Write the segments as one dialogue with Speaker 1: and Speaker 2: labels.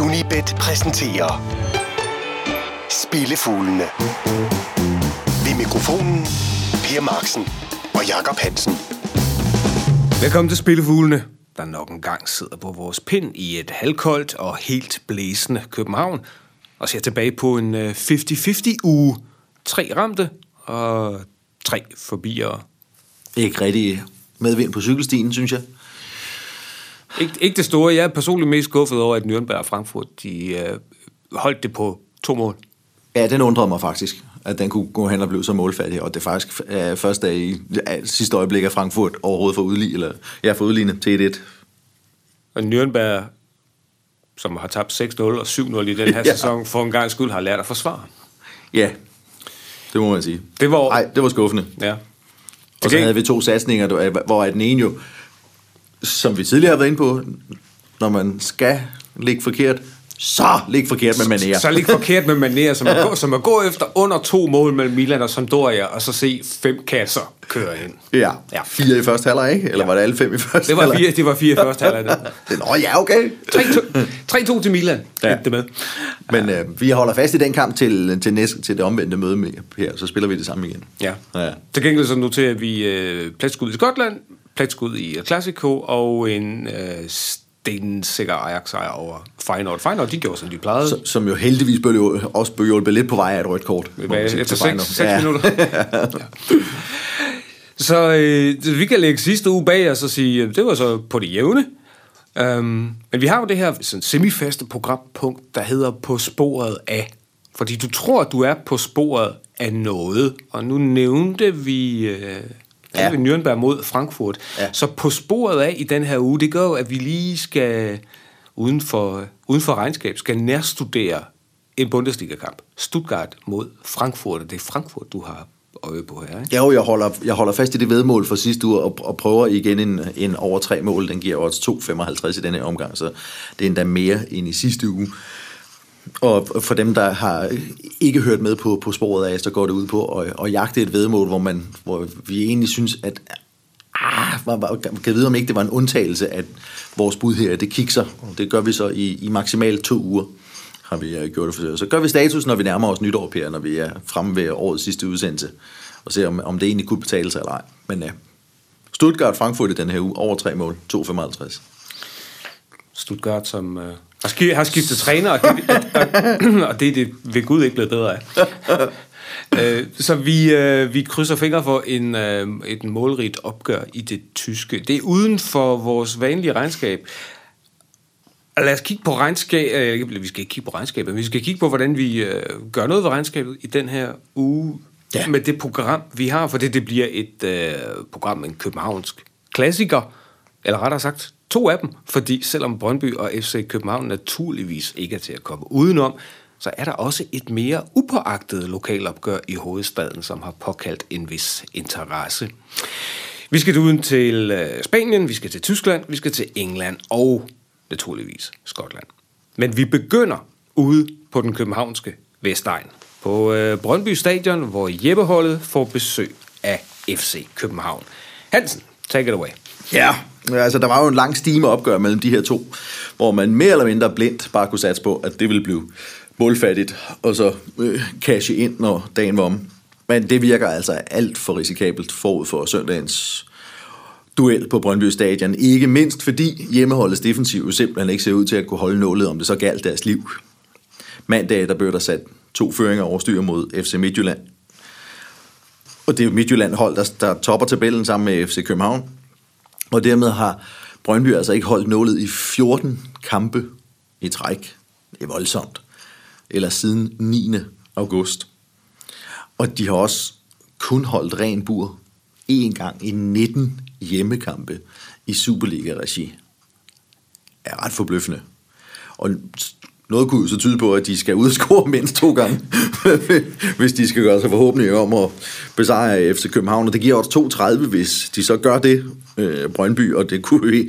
Speaker 1: Unibet præsenterer Spillefuglene. Ved mikrofonen Per Marksen og Jakob Hansen.
Speaker 2: Velkommen til Spillefuglene, der nok en gang sidder på vores pind i et halvkoldt og helt blæsende København, og ser tilbage på en øh, 50-50 uge. Tre ramte og tre forbiere.
Speaker 3: Ikke rigtig medvind på cykelstien, synes jeg.
Speaker 2: Ikke, ikke det store. Jeg er personligt mest skuffet over, at Nürnberg og Frankfurt de, øh, holdt det på to mål.
Speaker 3: Ja, den undrede mig faktisk, at den kunne gå hen og blive så målfattig, og det er faktisk øh, første dag i ja, sidste øjeblik, at Frankfurt overhovedet får udlignet, eller ja, får udlignet til 1-1.
Speaker 2: Og Nürnberg, som har tabt 6-0 og 7-0 i den her
Speaker 3: Ja.
Speaker 2: sæson, for en gang skyld har lært at forsvare.
Speaker 3: Ja, det må man sige.
Speaker 2: Det var...
Speaker 3: Nej, det var skuffende.
Speaker 2: Ja.
Speaker 3: Og så havde vi to satsninger, hvor den ene jo, som vi tidligere har været inde på, når man skal ligge forkert, så ligge forkert med manér.
Speaker 2: Så lidt forkert med manér, som, at gå, som at gå efter under to mål mellem Milan og Sampdoria, og så se fem kasser køre ind.
Speaker 3: Ja,
Speaker 2: Ja.
Speaker 3: ja, fire i første halvleg, ikke? Eller var det alle fem i første
Speaker 2: Det var
Speaker 3: halvleg?
Speaker 2: fire, det var fire første halvleg.
Speaker 3: Det- Nå ja, okay.
Speaker 2: 3-2 3-2 til Milan.
Speaker 3: Ja.
Speaker 2: Ja. Det med.
Speaker 3: Men øh, vi holder fast i den kamp til, til, næste, til det omvendte møde med her, så spiller vi det samme igen.
Speaker 2: Ja.
Speaker 3: Ja.
Speaker 2: Til gengæld så noterer vi øh, pladsskud i Skotland, pladsskud i El Clasico og en øh, stensikker Ajax-sejr over Feyenoord. Feyenoord, de gjorde, som de plejede.
Speaker 3: Så, som jo heldigvis blev, også blev hjulpet lidt på vej af et rødt kort.
Speaker 2: efter
Speaker 3: til Feyenoord.
Speaker 2: 6, 6 ja. minutter. ja. Så øh, vi kan lægge sidste uge bag os og sige, at det var så på det jævne. Um, men vi har jo det her sådan semifaste programpunkt, der hedder På sporet af. Fordi du tror, at du er på sporet af noget. Og nu nævnte vi... Øh, ja. Vi Nürnberg mod Frankfurt.
Speaker 3: Ja.
Speaker 2: Så på sporet af i den her uge, det gør jo, at vi lige skal, uden for, uden for regnskab, skal nærstudere en Bundesliga-kamp. Stuttgart mod Frankfurt, og det er Frankfurt, du har øje på her, ikke?
Speaker 3: Ja, jo, jeg holder, jeg holder fast i det vedmål for sidste uge, og, og prøver igen en, en over tre mål. Den giver også 2,55 i denne omgang, så det er endda mere end i sidste uge. Og for dem, der har ikke hørt med på, på sporet af, så går det ud på at, at jagte et vedmål, hvor, man, hvor vi egentlig synes, at ah, var, var, kan vide, om ikke det var en undtagelse, at vores bud her, det kikser. Det gør vi så i, i maksimalt to uger, har vi øh, gjort det for Så gør vi status, når vi nærmer os nytår, Per, når vi er fremme ved årets sidste udsendelse, og ser, om, om det egentlig kunne betale sig eller ej. Men øh, ja, Stuttgart Frankfurt i den her uge, over tre mål, 2,55.
Speaker 2: Stuttgart, som øh, har, skiftet, har skiftet træner, og det, og, og det er det ved Gud ikke blevet bedre af. øh, så vi, øh, vi krydser fingre for en, øh, et målrigt opgør i det tyske. Det er uden for vores vanlige regnskab. Lad os kigge på regnskab. Øh, vi skal ikke kigge på regnskabet, men vi skal kigge på, hvordan vi øh, gør noget ved regnskabet i den her uge.
Speaker 3: Ja.
Speaker 2: Med det program, vi har, for det, det bliver et øh, program med en københavnsk klassiker. Eller rettere sagt, to af dem. Fordi selvom Brøndby og FC København naturligvis ikke er til at komme udenom, så er der også et mere upåagtet lokalopgør i hovedstaden, som har påkaldt en vis interesse. Vi skal uden til øh, Spanien, vi skal til Tyskland, vi skal til England og naturligvis Skotland. Men vi begynder ude på den københavnske Vestegn. På øh, Brøndby Stadion, hvor Jeppeholdet får besøg af FC København. Hansen, take it away.
Speaker 3: Ja, altså der var jo en lang stime opgør mellem de her to, hvor man mere eller mindre blindt bare kunne satse på, at det ville blive målfattigt, og så øh, cashe ind, når dagen var om. Men det virker altså alt for risikabelt forud for søndagens duel på Brøndby Stadion. Ikke mindst fordi hjemmeholdets defensiv simpelthen ikke ser ud til at kunne holde nålet, om det så galt deres liv. Mandag der blev der sat to føringer over styr mod FC Midtjylland. Og det er jo Midtjylland hold, der, der topper tabellen sammen med FC København. Og dermed har Brøndby altså ikke holdt nålet i 14 kampe i træk. Det er voldsomt. Eller siden 9. august. Og de har også kun holdt ren bur én gang i 19 hjemmekampe i Superliga-regi. Er ret forbløffende. Og noget kunne så tyde på, at de skal udscore mindst to gange, hvis de skal gøre sig forhåbentlig om at besejre FC København. Og det giver også 2,30, hvis de så gør det, øh, Brøndby, og det kunne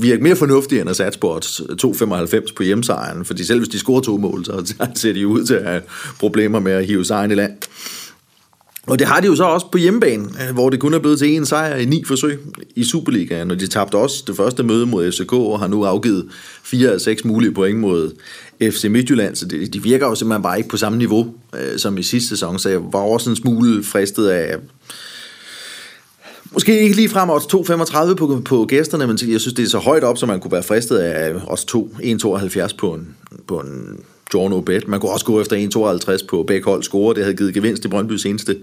Speaker 3: virke mere fornuftigt end at satse på 2,95 på hjemmesejren, fordi selv hvis de scorer to mål, så ser de ud til at have problemer med at hive sejren i land. Og det har de jo så også på hjemmebane, øh, hvor det kun er blevet til en sejr i ni forsøg i Superligaen, og de tabte også det første møde mod FCK, og har nu afgivet fire af seks mulige point mod FC Midtjylland, så de virker jo simpelthen bare ikke på samme niveau øh, som i sidste sæson, så jeg var også en smule fristet af, Måske ikke lige frem odds 2,35 på, på gæsterne, men jeg synes, det er så højt op, så man kunne være fristet af odds 2, 1,72 på en, på en Jorno Bet. Man kunne også gå efter 1,52 på begge hold score. Det havde givet gevinst i Brøndby seneste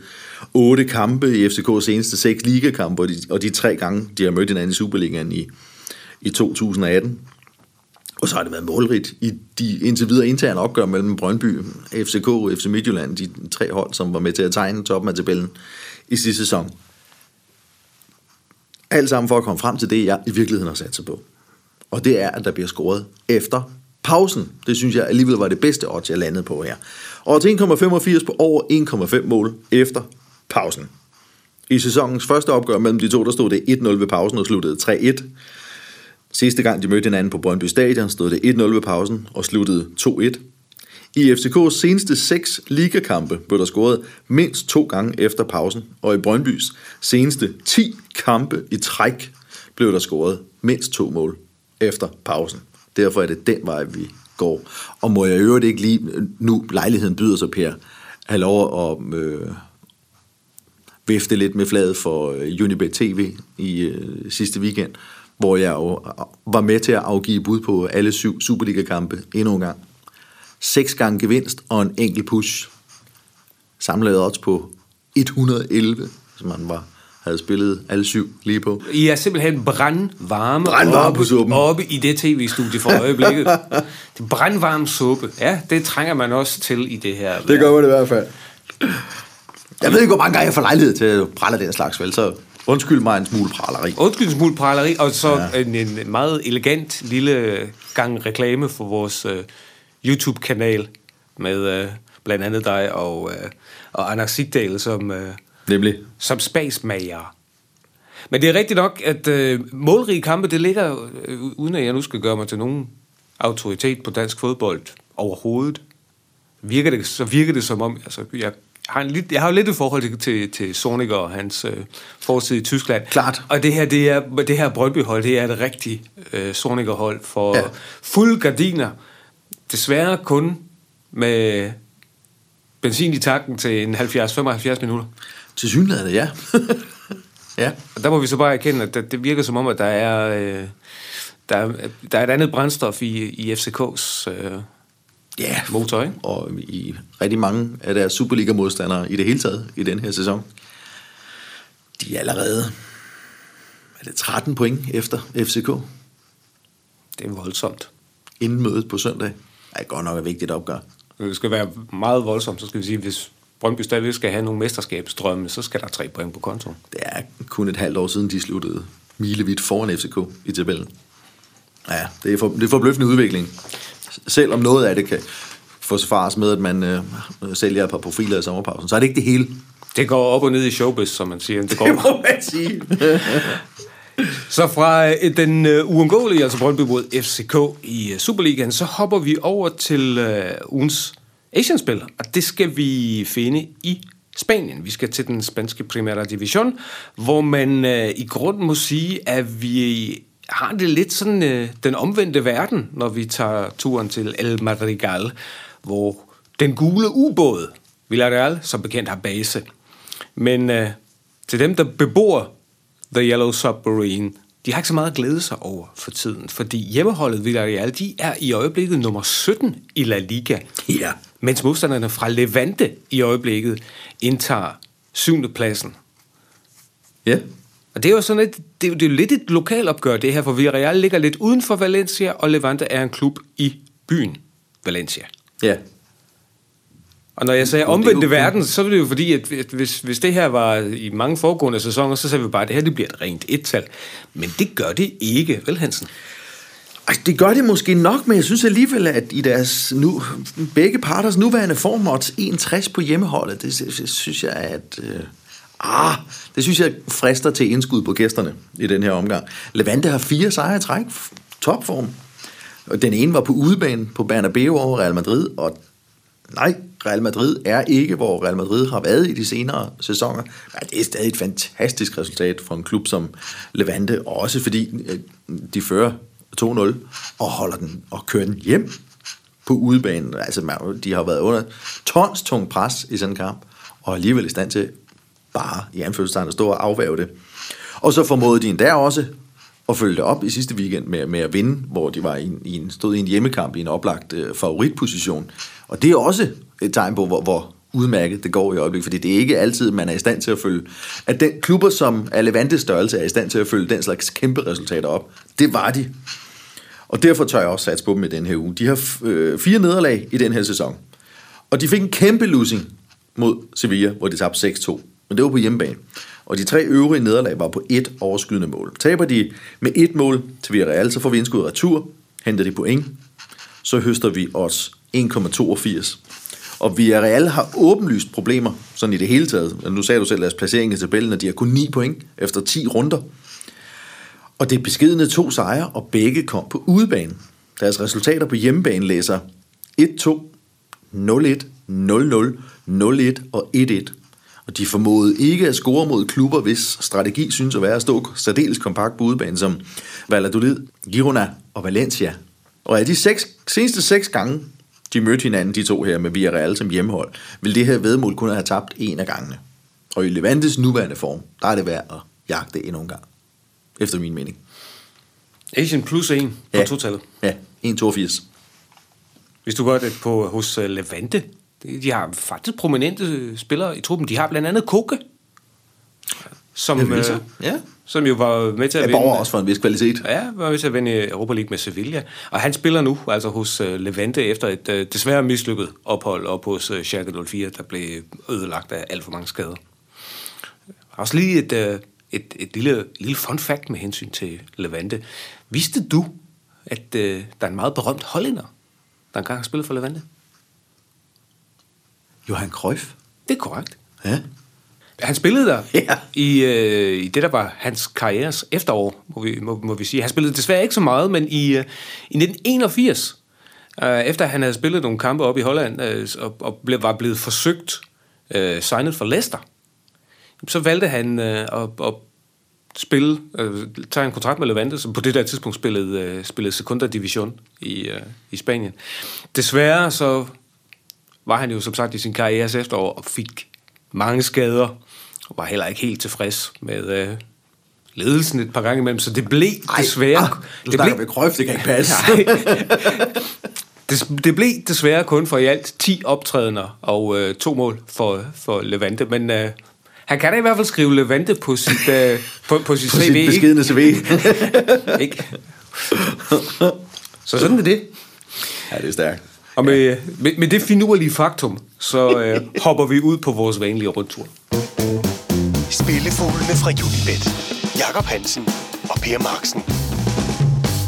Speaker 3: 8 kampe, i FCK's seneste 6 ligakampe, og de, og de tre gange, de har mødt hinanden i Superligaen i, i 2018. Og så har det været målrigt i de indtil videre interne opgør mellem Brøndby, FCK og FC Midtjylland, de tre hold, som var med til at tegne toppen af tabellen i sidste sæson. Alt sammen for at komme frem til det, jeg i virkeligheden har sat sig på. Og det er, at der bliver scoret efter pausen. Det synes jeg alligevel var det bedste odds, jeg landede på her. Og til 1,85 på over 1,5 mål efter pausen. I sæsonens første opgør mellem de to, der stod det 1-0 ved pausen og sluttede 3-1. Sidste gang de mødte hinanden på Brøndby Stadion, stod det 1-0 ved pausen og sluttede 2-1. I FCK's seneste seks ligakampe blev der scoret mindst to gange efter pausen, og i Brøndbys seneste 10 kampe i træk blev der scoret mindst to mål efter pausen. Derfor er det den vej, vi går. Og må jeg i øvrigt ikke lige, nu lejligheden byder sig, Per, have lov at øh, vifte lidt med fladet for øh, Unibet TV i øh, sidste weekend, hvor jeg jo øh, var med til at afgive bud på alle syv Superliga-kampe endnu en gang. Seks gange gevinst og en enkelt push. Samlet odds på 111, som man var havde spillet alle syv lige på.
Speaker 2: I er simpelthen brandvarme,
Speaker 3: brandvarme
Speaker 2: oppe,
Speaker 3: på suppen.
Speaker 2: oppe i det tv-studie for øjeblikket. det brandvarme suppe. Ja, det trænger man også til i det her.
Speaker 3: Det gør man i hvert fald. Jeg ved ikke, hvor mange gange jeg får lejlighed til at prale den slags, vel? Så undskyld mig en smule praleri.
Speaker 2: Undskyld en smule praleri, og så ja. en, en meget elegant lille gang reklame for vores uh, YouTube-kanal med uh, blandt andet dig og, uh, og Anders Sigdal som... Uh,
Speaker 3: Nemlig?
Speaker 2: Som spasmager. Men det er rigtigt nok, at øh, målrige kampe, det ligger, øh, uden at jeg nu skal gøre mig til nogen autoritet på dansk fodbold overhovedet, virker det, så virker det som om, altså, jeg har, en lidt, jeg har jo lidt et forhold til, til, til Sonic og hans øh, fortid i Tyskland.
Speaker 3: Klart.
Speaker 2: Og det her, det, er, det her Brøndby-hold, det er et rigtigt øh, Sonic-hold for ja. fuld gardiner. Desværre kun med benzin i tanken til en 70-75 minutter.
Speaker 3: Til synligheden, ja.
Speaker 2: ja. Og der må vi så bare erkende, at det, det virker som om, at der er, øh, der er, der er et andet brændstof i, i FCK's øh,
Speaker 3: ja,
Speaker 2: motor, ikke?
Speaker 3: og i rigtig mange af deres Superliga-modstandere i det hele taget i den her sæson. De er allerede er det 13 point efter FCK.
Speaker 2: Det er voldsomt.
Speaker 3: Inden mødet på søndag. Det er godt nok et vigtigt opgør.
Speaker 2: Det skal være meget voldsomt, så skal vi sige, hvis Brøndby stadigvæk skal have nogle mesterskabsdrømme, så skal der tre point på kontoen.
Speaker 3: Det er kun et halvt år siden, de sluttede milevidt foran FCK i tabellen. Ja, det er, for, det er forbløffende udvikling. Selvom noget af det kan forsvares med, at man øh, sælger et par profiler i sommerpausen, så er det ikke det hele.
Speaker 2: Det går op og ned i showbiz, som man siger.
Speaker 3: Det, går. det må man sige.
Speaker 2: så fra øh, den uh, uundgåelige, altså Brøndby mod FCK i uh, Superligaen, så hopper vi over til uh, ugens Asian-spil, og det skal vi finde i Spanien. Vi skal til den spanske Primera Division, hvor man øh, i grund må sige, at vi har det lidt sådan øh, den omvendte verden, når vi tager turen til El Madrigal, hvor den gule ubåd, Villarreal, som bekendt har base. Men øh, til dem, der bebor The Yellow Submarine, de har ikke så meget at glæde sig over for tiden, fordi hjemmeholdet Villarreal, de er i øjeblikket nummer 17 i La Liga.
Speaker 3: Ja.
Speaker 2: Mens modstanderne fra Levante i øjeblikket indtager syvende pladsen.
Speaker 3: Ja.
Speaker 2: Og det er jo sådan et, det er jo, det er jo lidt et lokalopgør, det her, for Villarreal ligger lidt uden for Valencia, og Levante er en klub i byen Valencia.
Speaker 3: Ja.
Speaker 2: Og når jeg sagde omvendte verden, så er det jo fordi, at hvis, hvis det her var i mange foregående sæsoner, så sagde vi bare, at det her det bliver et rent et-tal. Men det gør det ikke, vel Hansen?
Speaker 3: Altså, det gør det måske nok, men jeg synes alligevel, at i deres nu, begge parters nuværende form, 61 på hjemmeholdet, det, det synes jeg, at... Øh, ah, det synes jeg frister til indskud på gæsterne i den her omgang. Levante har fire sejre i træk, topform. Og den ene var på udebane på Bernabeu over Real Madrid, og nej, Real Madrid er ikke, hvor Real Madrid har været i de senere sæsoner, men det er stadig et fantastisk resultat for en klub som Levante, også fordi øh, de fører 2-0 og holder den og kører den hjem på udebanen. Altså, de har været under tons tung pres i sådan en kamp, og alligevel i stand til bare i anførselstegn at stå og afværge det. Og så formåede de endda også at følge det op i sidste weekend med, med at vinde, hvor de var i en, i en, stod i en hjemmekamp i en oplagt øh, favoritposition. Og det er også et tegn på, hvor, hvor udmærket det går i øjeblikket, fordi det er ikke altid, man er i stand til at følge, at den klubber, som er Levante størrelse, er i stand til at følge den slags kæmpe resultater op. Det var de. Og derfor tør jeg også satse på dem i den her uge. De har øh, fire nederlag i den her sæson. Og de fik en kæmpe losing mod Sevilla, hvor de tabte 6-2. Men det var på hjemmebane. Og de tre øvrige nederlag var på et overskydende mål. Taber de med et mål til Villarreal, så får vi indskud retur, henter de point, så høster vi os 1,82. Og Villarreal har åbenlyst problemer, sådan i det hele taget. Altså, nu sagde du selv deres placering i tabellen, at de har kun 9 point efter 10 runder. Og det er beskidende to sejre, og begge kom på udebane. Deres resultater på hjemmebane læser 1-2, 0-1, 0-0, 0-1 og 1-1. Og de formåede ikke at score mod klubber, hvis strategi synes at være at stå særdeles kompakt på udebane, som Valladolid, Girona og Valencia. Og af de seks, seneste seks gange, de mødte hinanden, de to her med Villarreal som hjemmehold, vil det her vedmål kun have tabt en af gangene. Og i Levantes nuværende form, der er det værd at jagte endnu en gang. Efter min mening.
Speaker 2: Asian plus 1 på
Speaker 3: Ja.
Speaker 2: totallet.
Speaker 3: Ja, 1,82.
Speaker 2: Hvis du gør det på, hos uh, Levante, de har faktisk prominente spillere i truppen. De har blandt andet Koke, som,
Speaker 3: Ja,
Speaker 2: øh,
Speaker 3: Ja.
Speaker 2: som jo var med til at
Speaker 3: Jeg
Speaker 2: vinde...
Speaker 3: også for en vis kvalitet.
Speaker 2: Ja, var med til at vinde Europa League med Sevilla. Og han spiller nu altså hos uh, Levante efter et uh, desværre mislykket ophold op hos uh, Schalke 04, der blev ødelagt af alt for mange skader. Også lige et, uh, et, et lille, lille fun fact med hensyn til Levante. Vidste du, at uh, der er en meget berømt hollænder, der engang har spillet for Levante?
Speaker 3: Johan Cruyff.
Speaker 2: Det er korrekt.
Speaker 3: Ja.
Speaker 2: Han spillede der
Speaker 3: Ja.
Speaker 2: i, øh, i det, der var hans karrieres efterår, må vi, må, må vi sige. Han spillede desværre ikke så meget, men i, øh, i 1981, øh, efter han havde spillet nogle kampe op i Holland, øh, og, og ble, var blevet forsøgt øh, signet for Leicester, så valgte han øh, at, at spille, øh, tage en kontrakt med Levante, som på det der tidspunkt spillede, øh, spillede Segunda Division i, øh, i Spanien. Desværre så var han jo som sagt i sin karrieres efterår og fik mange skader, var heller ikke helt tilfreds med øh, ledelsen et par gange imellem, så det blev desværre...
Speaker 3: ah, du snakker med Cruyff, det kan ikke passe.
Speaker 2: det, det blev desværre kun for i alt 10 optrædener og øh, to mål for, for Levante, men øh, han kan da i hvert fald skrive Levante på sit, øh, på, på sit
Speaker 3: På
Speaker 2: CV.
Speaker 3: sit beskidende CV.
Speaker 2: ikke? Så sådan er det.
Speaker 3: ja, det er stærkt.
Speaker 2: Og med, med, med det finurlige faktum, så øh, hopper vi ud på vores vanlige rundtur.
Speaker 1: Spillefuglene fra Unibet. Jakob Hansen og Per Marksen.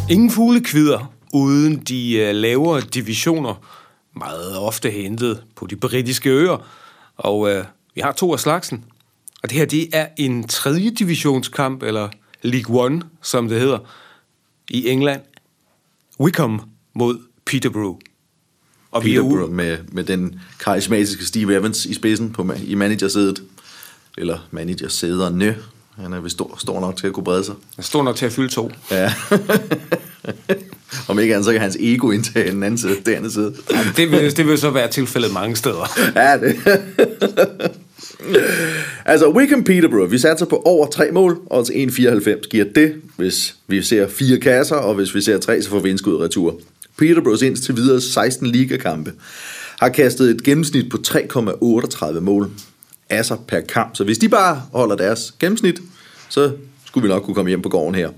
Speaker 2: Ingen fuglekvider uden de øh, lavere divisioner, meget ofte hentet på de britiske øer. Og øh, vi har to af slagsen. Og det her, det er en tredje divisionskamp, eller League One, som det hedder, i England. Wickham mod Peterborough. Og vi er
Speaker 3: Peterborough
Speaker 2: ude,
Speaker 3: med, med den karismatiske Steve Evans i spidsen på, i managersædet. Eller managersæderne. Han er vist stor, stor nok til at kunne brede sig.
Speaker 2: jeg står nok til at fylde to.
Speaker 3: Ja. Om ikke andet, så kan hans ego indtage den anden side, det andet side.
Speaker 2: Ja, det, vil, det vil så være tilfældet mange steder.
Speaker 3: Ja, det. altså, Wickham Peterborough, vi satser på over tre mål, og altså 1,94 giver det, hvis vi ser fire kasser, og hvis vi ser tre, så får vi indskud retur. Peterboroughs indtil videre 16 ligakampe har kastet et gennemsnit på 3,38 mål asser per kamp. Så hvis de bare holder deres gennemsnit, så skulle vi nok kunne komme hjem på gården her.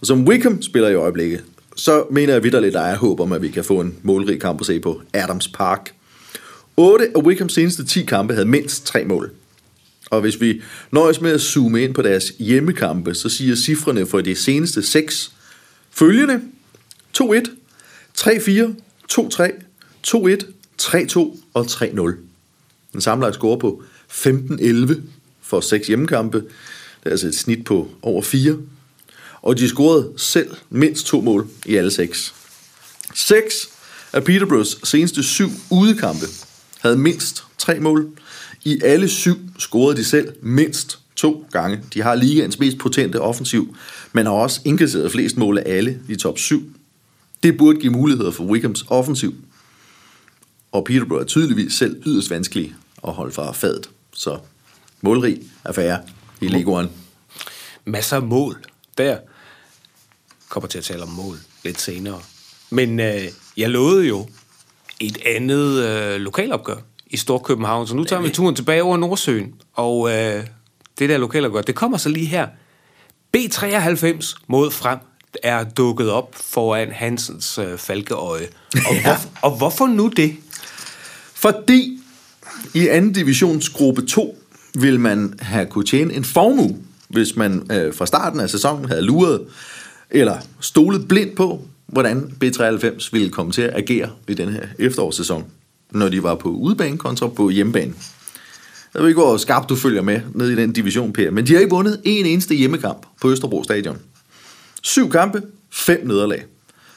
Speaker 3: Og som Wickham spiller i øjeblikket, så mener jeg vidderligt, der er håb om, at vi kan få en målrig kamp at se på Adams Park. 8 af Wickhams seneste 10 kampe havde mindst 3 mål. Og hvis vi nøjes med at zoome ind på deres hjemmekampe, så siger cifrene for de seneste 6 følgende. 2-1, 3-4, 2-3, 2-1, 3-2 og 3-0. En samlet score på 15-11 for seks hjemmekampe. Det er altså et snit på over 4. Og de scorede selv mindst to mål i alle 6. 6 af Peterboroughs seneste syv udekampe havde mindst tre mål. I alle syv scorede de selv mindst to gange. De har ligaens mest potente offensiv, men har også indkasseret flest mål af alle i top 7. Det burde give muligheder for Wickhams offensiv. Og Peterborough er tydeligvis selv yderst vanskelig at holde fra fadet. Så målrig affære i Ligue 1.
Speaker 2: Masser af mål der. Kommer til at tale om mål lidt senere. Men øh, jeg lovede jo et andet øh, lokalopgør i Storkøbenhavn, så nu tager vi turen tilbage over Nordsøen. Og øh, det der lokalopgør, det kommer så lige her. B93 mod frem er dukket op foran Hansens øh, falkeøje. Og, ja. hvor, og hvorfor nu det?
Speaker 3: Fordi i anden divisionsgruppe 2 vil man have kunne tjene en formue, hvis man øh, fra starten af sæsonen havde luret eller stolet blindt på, hvordan B93 ville komme til at agere i den her efterårssæson, når de var på udebane kontra på hjemmebane. Jeg ved ikke, hvor skarpt du følger med ned i den division, Per, men de har ikke vundet en eneste hjemmekamp på Østerbro Stadion. Syv kampe, fem nederlag.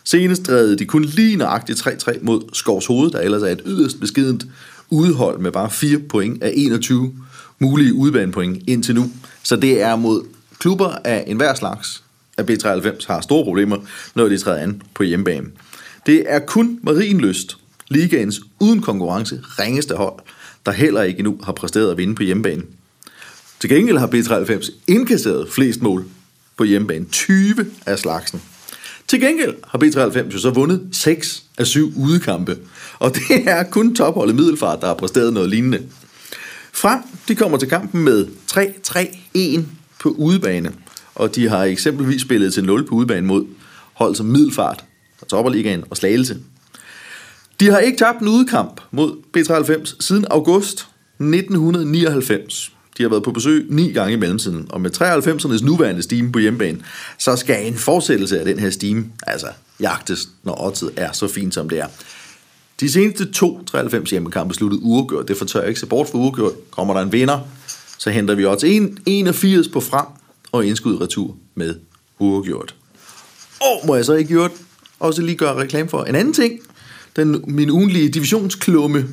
Speaker 3: Senest drev de kun lige nøjagtigt 3-3 mod Skovs Hoved, der ellers er et yderst beskident udhold med bare 4 point af 21 mulige udbanepoint indtil nu. Så det er mod klubber af enhver slags, at B93 har store problemer, når de træder an på hjemmebane. Det er kun Marienlyst, ligaens uden konkurrence ringeste hold, der heller ikke endnu har præsteret at vinde på hjemmebane. Til gengæld har B93 indkasseret flest mål på hjemmebane, 20 af slagsen. Til gengæld har B93 jo så vundet 6 af 7 udekampe, og det er kun topholdet Middelfart, der har præsteret noget lignende. Frem, de kommer til kampen med 3-3-1 på udebane, og de har eksempelvis spillet til 0 på udebane mod hold som Middelfart, der topper ligaen og Slagelse. De har ikke tabt en udekamp mod B93 siden august 1999. De har været på besøg ni gange i mellemtiden, og med 93'ernes nuværende stime på hjemmebane, så skal en fortsættelse af den her stime altså jagtes, når oddset er så fint, som det er. De seneste to 93 hjemmekampe sluttede uafgjort. Det fortør jeg ikke se bort for uafgjort. Kommer der en vinder, så henter vi også 81 på frem og indskud retur med uafgjort. Og må jeg så ikke gjort også lige gøre reklame for en anden ting. Den, min ugenlige divisionsklumme,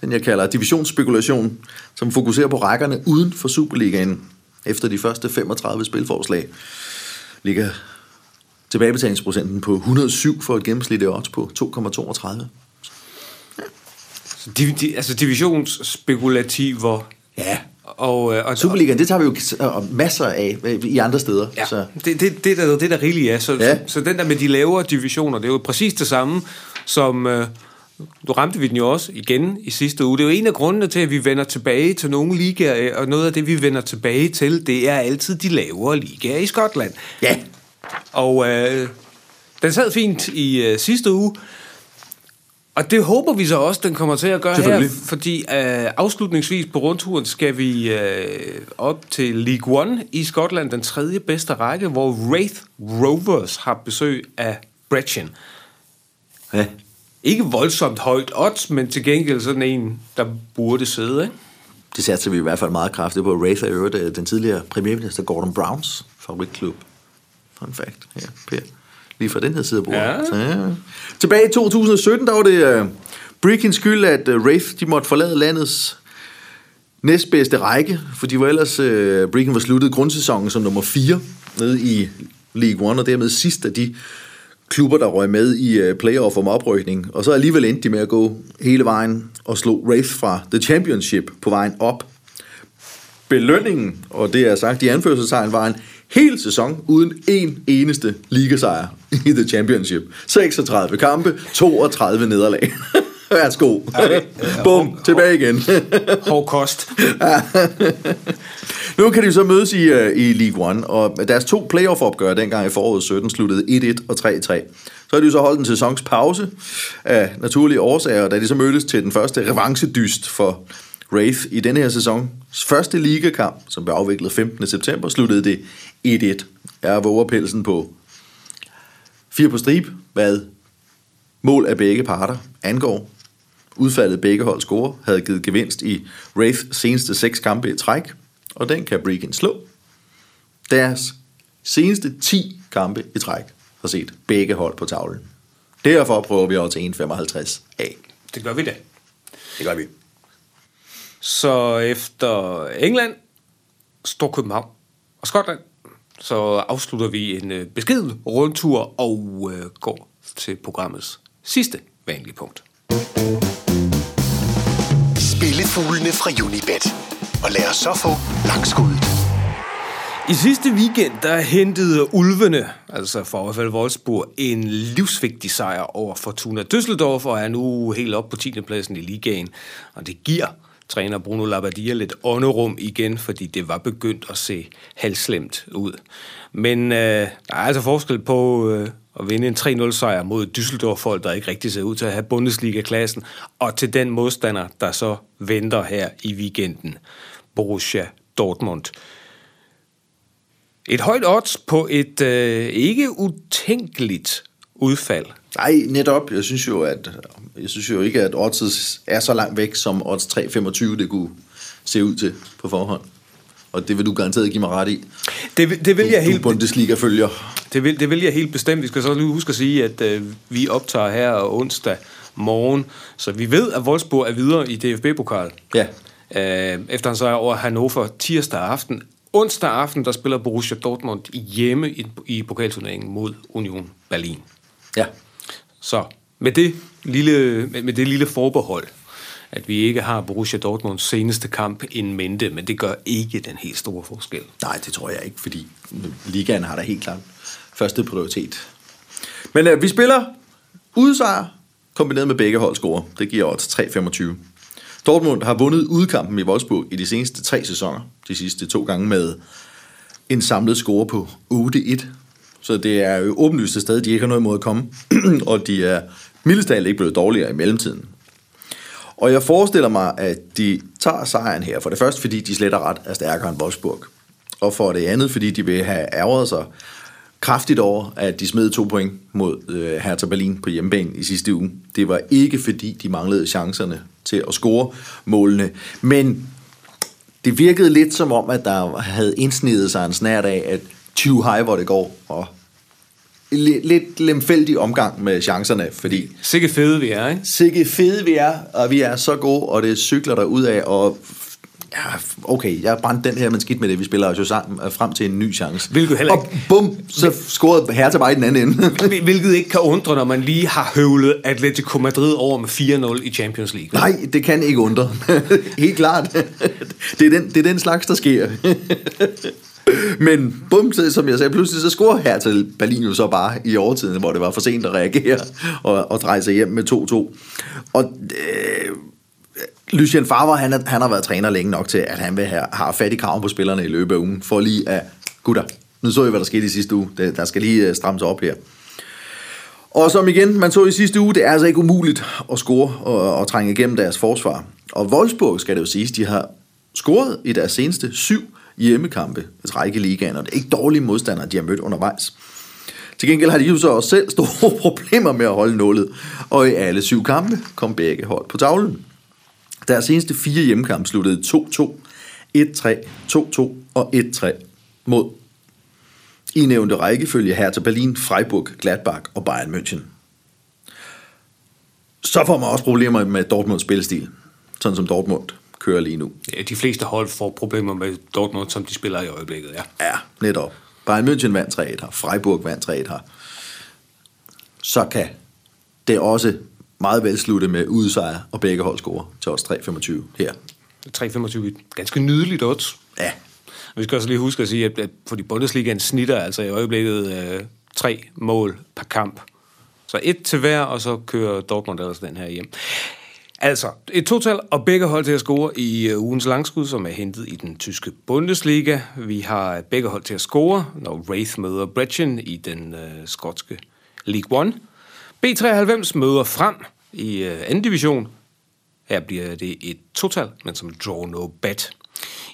Speaker 3: den jeg kalder divisionsspekulation, som fokuserer på rækkerne uden for Superligaen efter de første 35 spilforslag, ligger tilbagebetalingsprocenten på 107 for et gennemsnitligt odds på 2,32.
Speaker 2: Div, di, altså divisionsspekulativer.
Speaker 3: Ja,
Speaker 2: Og, øh, og,
Speaker 3: Superligaen, det tager vi jo masser af øh, i andre steder.
Speaker 2: Ja,
Speaker 3: Så.
Speaker 2: det, det, det, der, det der rigeligt er. Så,
Speaker 3: Ja.
Speaker 2: så, så den der med de lavere divisioner, det er jo præcis det samme, som... Øh, du ramte vi den jo også igen i sidste uge. Det er jo en af grundene til, at vi vender tilbage til nogle ligaer, øh, og noget af det, vi vender tilbage til, det er altid de lavere ligaer i Skotland.
Speaker 3: Ja,
Speaker 2: Og øh, den sad fint i øh, sidste uge, og det håber vi så også, den kommer til at gøre her, fordi øh, afslutningsvis på rundturen skal vi øh, op til League One i Skotland, den tredje bedste række, hvor Wraith Rovers har besøg af Brechin.
Speaker 3: ja.
Speaker 2: Ikke voldsomt højt odds, men til gengæld sådan en, der burde sidde, ikke?
Speaker 3: Det satser vi i hvert fald meget kraftigt på. Wraith er i øvrigt øh, den tidligere premierminister Gordon Browns favoritklub. Fun fact. Ja, Per. Lige fra den her side af bordet.
Speaker 2: Ja.
Speaker 3: Så, ja. Tilbage i 2017, der var det uh, Brickens skyld, at uh, Wraith de måtte forlade landets næstbedste række, for de var ellers, uh, Bricken var sluttet grundsæsonen som nummer 4 nede i League One, og dermed sidst af de klubber, der røg med i uh, playoff om oprykning. Og så alligevel endte de med at gå hele vejen og slå Wraith fra The Championship på vejen op. Belønningen, og det er sagt i anførselstegn, var en hel sæson uden en eneste ligasejr i The Championship. 36 kampe, 32 nederlag. Værsgo. Bum, tilbage igen.
Speaker 2: Hård kost.
Speaker 3: Nu kan de så mødes i, uh, i League One, og deres to playoff-opgør dengang i foråret 17 sluttede 1-1 og 3-3. Så har de så holdt en sæsons pause af naturlige årsager, da de så mødtes til den første revanchedyst for Wraith i denne her sæson. Første ligakamp, som blev afviklet 15. september, sluttede det 1-1. Jeg våger pelsen på fire på strib, hvad mål af begge parter angår. Udfaldet begge hold score havde givet gevinst i Wraith seneste seks kampe i træk, og den kan Bregan slå. Deres seneste 10 kampe i træk har set begge hold på tavlen. Derfor prøver vi også til 1,55 af.
Speaker 2: Det gør vi da.
Speaker 3: Det gør vi.
Speaker 2: Så efter England, Storkøbenhavn og Skotland, så afslutter vi en øh, beskeden rundtur og øh, går til programmets sidste vanlige punkt.
Speaker 1: Spillefuglene fra Unibet. Og lad os så få langskuddet.
Speaker 2: I sidste weekend, der hentede Ulvene, altså for Wolfsburg, en livsvigtig sejr over Fortuna Düsseldorf, og er nu helt op på 10. pladsen i ligaen. Og det giver træner Bruno Labbadia lidt ånderum igen, fordi det var begyndt at se halvslemt ud. Men øh, der er altså forskel på øh, at vinde en 3-0-sejr mod Düsseldorf-folk, der ikke rigtig ser ud til at have Bundesliga-klassen, og til den modstander, der så venter her i weekenden, Borussia Dortmund. Et højt odds på et øh, ikke utænkeligt udfald.
Speaker 3: Nej, netop. Jeg synes jo, at jeg synes jo ikke, at oddset er så langt væk, som odds 3,25 det kunne se ud til på forhånd. Og det vil du garanteret give mig ret i.
Speaker 2: Det, det vil jeg
Speaker 3: Du
Speaker 2: helt...
Speaker 3: Bundesliga-følger.
Speaker 2: Det vil, det vil jeg helt bestemt. Vi skal så lige huske at sige, at øh, vi optager her onsdag morgen, så vi ved, at Wolfsburg er videre i DFB-pokal.
Speaker 3: Ja.
Speaker 2: Øh, efter han så er over Hannover tirsdag aften. Onsdag aften, der spiller Borussia Dortmund hjemme i, i pokalturneringen mod Union Berlin.
Speaker 3: Ja.
Speaker 2: Så med det lille, med, det lille forbehold, at vi ikke har Borussia Dortmunds seneste kamp in mente, men det gør ikke den helt store forskel.
Speaker 3: Nej, det tror jeg ikke, fordi ligaen har da helt klart første prioritet. Men øh, vi spiller udsejr kombineret med begge hold score. Det giver odds 3,25. Dortmund har vundet udkampen i Wolfsburg i de seneste tre sæsoner. De sidste to gange med en samlet score på 8-1. Så det er jo åbenlyst et sted, de ikke har noget imod at komme. og de er mildest talt ikke blevet dårligere i mellemtiden. Og jeg forestiller mig, at de tager sejren her. For det første, fordi de slet og ret er stærkere end Wolfsburg. Og for det andet, fordi de vil have ærget sig kraftigt over, at de smed to point mod øh, Hertha Berlin på hjemmebane i sidste uge. Det var ikke, fordi de manglede chancerne til at score målene. Men det virkede lidt som om, at der havde indsnedet sig en snært af, at 20 high, hvor det går, og lidt lemfældig omgang med chancerne, fordi
Speaker 2: Sikke fede vi er, ikke?
Speaker 3: sikke fede vi er, og vi er så gode, og det cykler der ud af, og ja, okay, jeg brændte den her, men skidt med det, vi spiller os jo sammen øh, frem til en ny chance.
Speaker 2: Hvilket heller
Speaker 3: Og bum, så scorede Hertha bare i den anden ende.
Speaker 2: Hvil- Hvilket ikke kan undre, når man lige har høvlet Atletico Madrid over med 4-0 i Champions League.
Speaker 3: Nej, det kan ikke undre. Helt klart. Det er den, det er den slags, der sker. Men bum, som jeg sagde, pludselig så scorer her til Berlin jo så bare i overtiden, hvor det var for sent at reagere og, og dreje sig hjem med 2-2. Og øh, Lucien Favre, han, er, han har været træner længe nok til, at han vil have, har fat i kraven på spillerne i løbet af ugen, for lige at, gutter, nu så I, hvad der skete i sidste uge, det, der skal lige øh, strammes op her. Og som igen, man så i sidste uge, det er altså ikke umuligt at score og, og trænge igennem deres forsvar. Og Wolfsburg, skal det jo siges, de har scoret i deres seneste syv hjemmekampe altså i række ligaen, og det er ikke dårlige modstandere, de har mødt undervejs. Til gengæld har de jo så også selv store problemer med at holde nullet, og i alle syv kampe kom begge hold på tavlen. Deres seneste fire hjemmekampe sluttede 2-2, 1-3, 2-2 og 1-3 mod i nævnte rækkefølge til Berlin, Freiburg, Gladbach og Bayern München. Så får man også problemer med Dortmunds spilstil, sådan som Dortmund kører lige nu.
Speaker 2: Ja, de fleste hold får problemer med Dortmund, som de spiller i øjeblikket, ja.
Speaker 3: Ja, netop. Bayern München vandt 3-1 her, Freiburg vandt 3-1 her. Så kan det også meget vel slutte med udsejr og begge hold score til os 3-25 her.
Speaker 2: 3,25 ganske nydeligt odds.
Speaker 3: Ja,
Speaker 2: Vi skal også lige huske at sige, at at fordi Bundesligaen snitter altså i øjeblikket øh, tre mål per kamp. Så et til hver, og så kører Dortmund ellers den her hjem. Altså, et total og begge hold til at score i øh, ugens langskud, som er hentet i den tyske Bundesliga. Vi har begge hold til at score, når Wraith møder Brechin i den øh, skotske League One. B93 møder frem i øh, anden division. Her bliver det et total, men som draw no bet.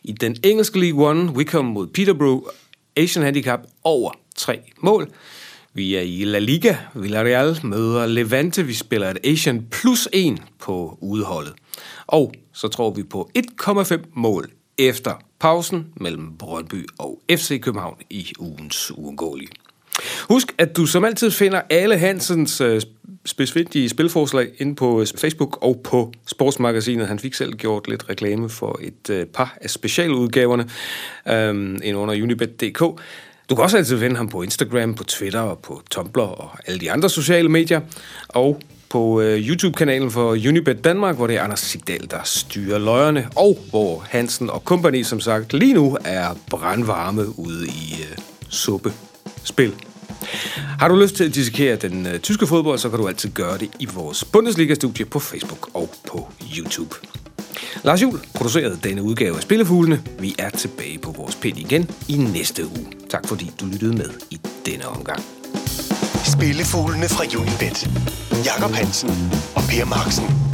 Speaker 2: I den engelske League One, Wickham mod Peterborough, Asian Handicap over tre mål. Vi er i La Liga. Villarreal møder Levante. Vi spiller et Asian plus 1 på udholdet. Og så tror vi på 1,5 mål efter pausen mellem Brøndby og FC København i ugens uundgåelige. Husk, at du som altid finder alle Hansens øh, specifikke spilforslag ind på øh, Facebook og på Sportsmagasinet. Han fik selv gjort lidt reklame for et øh, par af specialudgaverne øhm, ind under unibet.dk. Du kan også altid finde ham på Instagram, på Twitter og på Tumblr og alle de andre sociale medier. Og på øh, YouTube-kanalen for Unibet Danmark, hvor det er Anders Sigdal, der styrer løjerne, og hvor Hansen og kompagni, som sagt, lige nu er brandvarme ude i øh, suppespil. Har du lyst til at dissekere den øh, tyske fodbold, så kan du altid gøre det i vores Bundesliga-studie på Facebook og på YouTube. Lars Jul producerede denne udgave af Spillefuglene. Vi er tilbage på vores pind igen i næste uge. Tak fordi du lyttede med i denne omgang.
Speaker 1: Spillefuglene fra Unibet. Jakob Hansen og Per Marksen.